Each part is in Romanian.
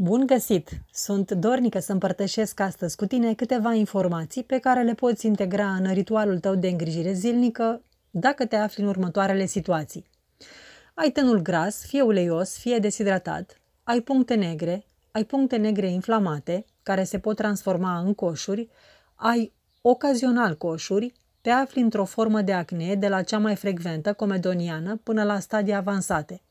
Bun găsit! Sunt dornică să împărtășesc astăzi cu tine câteva informații pe care le poți integra în ritualul tău de îngrijire zilnică dacă te afli în următoarele situații. Ai tenul gras, fie uleios, fie deshidratat, ai puncte negre, ai puncte negre inflamate, care se pot transforma în coșuri, ai ocazional coșuri, te afli într-o formă de acne de la cea mai frecventă, comedoniană, până la stadii avansate –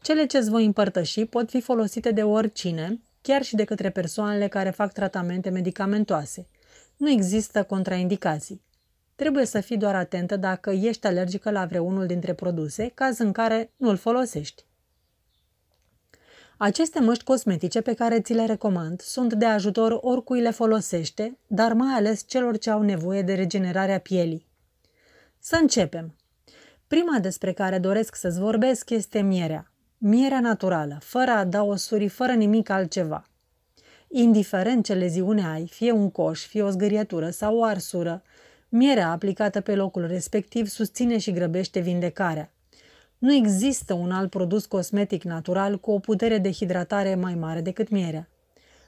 cele ce îți voi împărtăși pot fi folosite de oricine, chiar și de către persoanele care fac tratamente medicamentoase. Nu există contraindicații. Trebuie să fii doar atentă dacă ești alergică la vreunul dintre produse, caz în care nu îl folosești. Aceste măști cosmetice pe care ți le recomand sunt de ajutor oricui le folosește, dar mai ales celor ce au nevoie de regenerarea pielii. Să începem! Prima despre care doresc să-ți vorbesc este mierea. Mierea naturală, fără adaosuri, fără nimic altceva. Indiferent ce leziune ai, fie un coș, fie o zgârietură sau o arsură, mierea aplicată pe locul respectiv susține și grăbește vindecarea. Nu există un alt produs cosmetic natural cu o putere de hidratare mai mare decât mierea.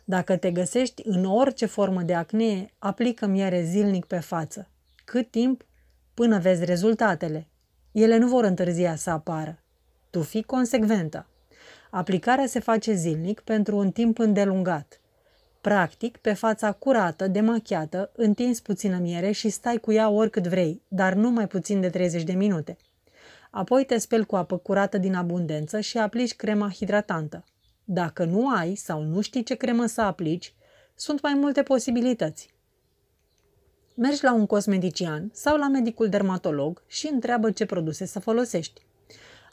Dacă te găsești în orice formă de acne, aplică miere zilnic pe față. Cât timp? Până vezi rezultatele. Ele nu vor întârzia să apară. Tu fii consecventă. Aplicarea se face zilnic pentru un timp îndelungat. Practic, pe fața curată, demachiată, întinzi puțină miere și stai cu ea oricât vrei, dar nu mai puțin de 30 de minute. Apoi te speli cu apă curată din abundență și aplici crema hidratantă. Dacă nu ai sau nu știi ce cremă să aplici, sunt mai multe posibilități. Mergi la un cosmetician sau la medicul dermatolog și întreabă ce produse să folosești.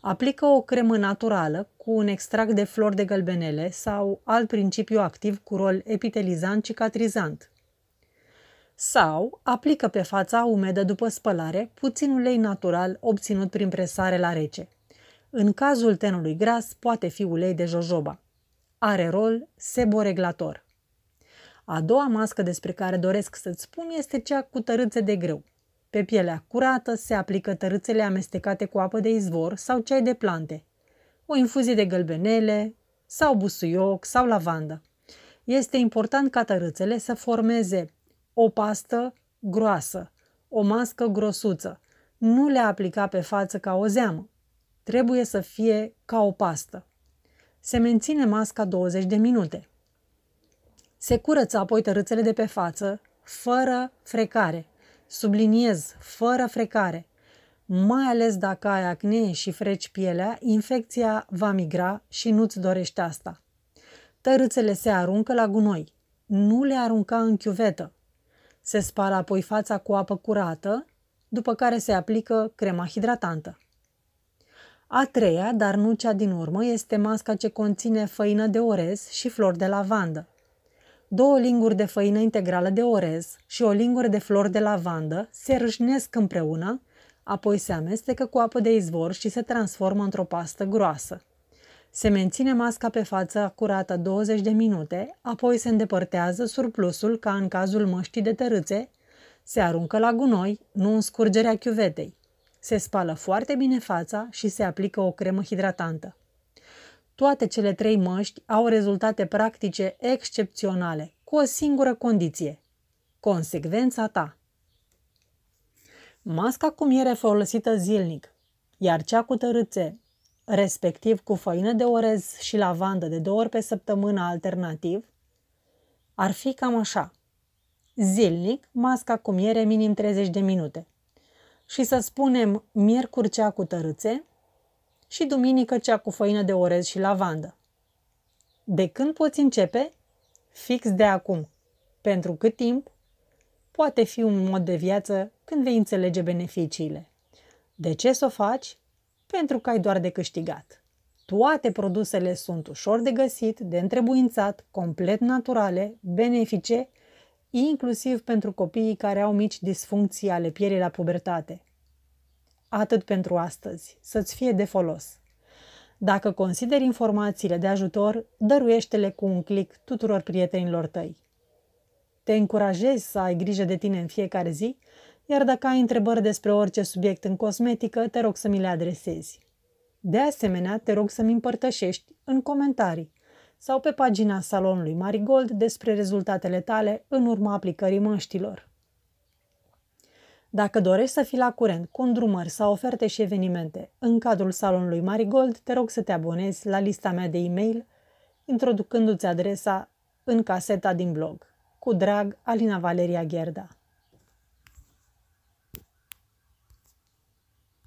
Aplică o cremă naturală cu un extract de flori de gălbenele sau alt principiu activ cu rol epitelizant cicatrizant. Sau aplică pe fața umedă după spălare puțin ulei natural obținut prin presare la rece. În cazul tenului gras poate fi ulei de jojoba. Are rol seboreglator. A doua mască despre care doresc să-ți spun este cea cu tărâțe de grâu. Pe pielea curată se aplică tărâțele amestecate cu apă de izvor sau ceai de plante, o infuzie de gălbenele sau busuioc sau lavandă. Este important ca tărâțele să formeze o pastă groasă, o mască grosuță. Nu le aplica pe față ca o zeamă. Trebuie să fie ca o pastă. Se menține masca 20 de minute. Se curăță apoi tărâțele de pe față, fără frecare – Subliniez, fără frecare. Mai ales dacă ai acne și freci pielea, infecția va migra și nu-ți dorește asta. Tărâțele se aruncă la gunoi. Nu le arunca în chiuvetă. Se spală apoi fața cu apă curată, după care se aplică crema hidratantă. A treia, dar nu cea din urmă, este masca ce conține făină de orez și flori de lavandă două linguri de făină integrală de orez și o lingură de flori de lavandă se râșnesc împreună, apoi se amestecă cu apă de izvor și se transformă într-o pastă groasă. Se menține masca pe față curată 20 de minute, apoi se îndepărtează surplusul ca în cazul măștii de tărâțe, se aruncă la gunoi, nu în scurgerea chiuvetei. Se spală foarte bine fața și se aplică o cremă hidratantă. Toate cele trei măști au rezultate practice excepționale, cu o singură condiție. Consecvența ta. Masca cu miere folosită zilnic, iar cea cu tărâțe, respectiv cu făină de orez și lavandă de două ori pe săptămână alternativ, ar fi cam așa. Zilnic, masca cu miere minim 30 de minute. Și să spunem miercuri cea cu tărâțe, și duminică cea cu făină de orez și lavandă. De când poți începe? Fix de acum. Pentru cât timp? Poate fi un mod de viață când vei înțelege beneficiile. De ce să o faci? Pentru că ai doar de câștigat. Toate produsele sunt ușor de găsit, de întrebuințat, complet naturale, benefice, inclusiv pentru copiii care au mici disfuncții ale pielii la pubertate atât pentru astăzi, să-ți fie de folos. Dacă consideri informațiile de ajutor, dăruiește-le cu un click tuturor prietenilor tăi. Te încurajezi să ai grijă de tine în fiecare zi, iar dacă ai întrebări despre orice subiect în cosmetică, te rog să mi le adresezi. De asemenea, te rog să-mi împărtășești în comentarii sau pe pagina salonului Marigold despre rezultatele tale în urma aplicării măștilor. Dacă dorești să fii la curent cu îndrumări sau oferte și evenimente în cadrul salonului Marigold, te rog să te abonezi la lista mea de e-mail, introducându-ți adresa în caseta din blog. Cu drag, Alina Valeria Gherda.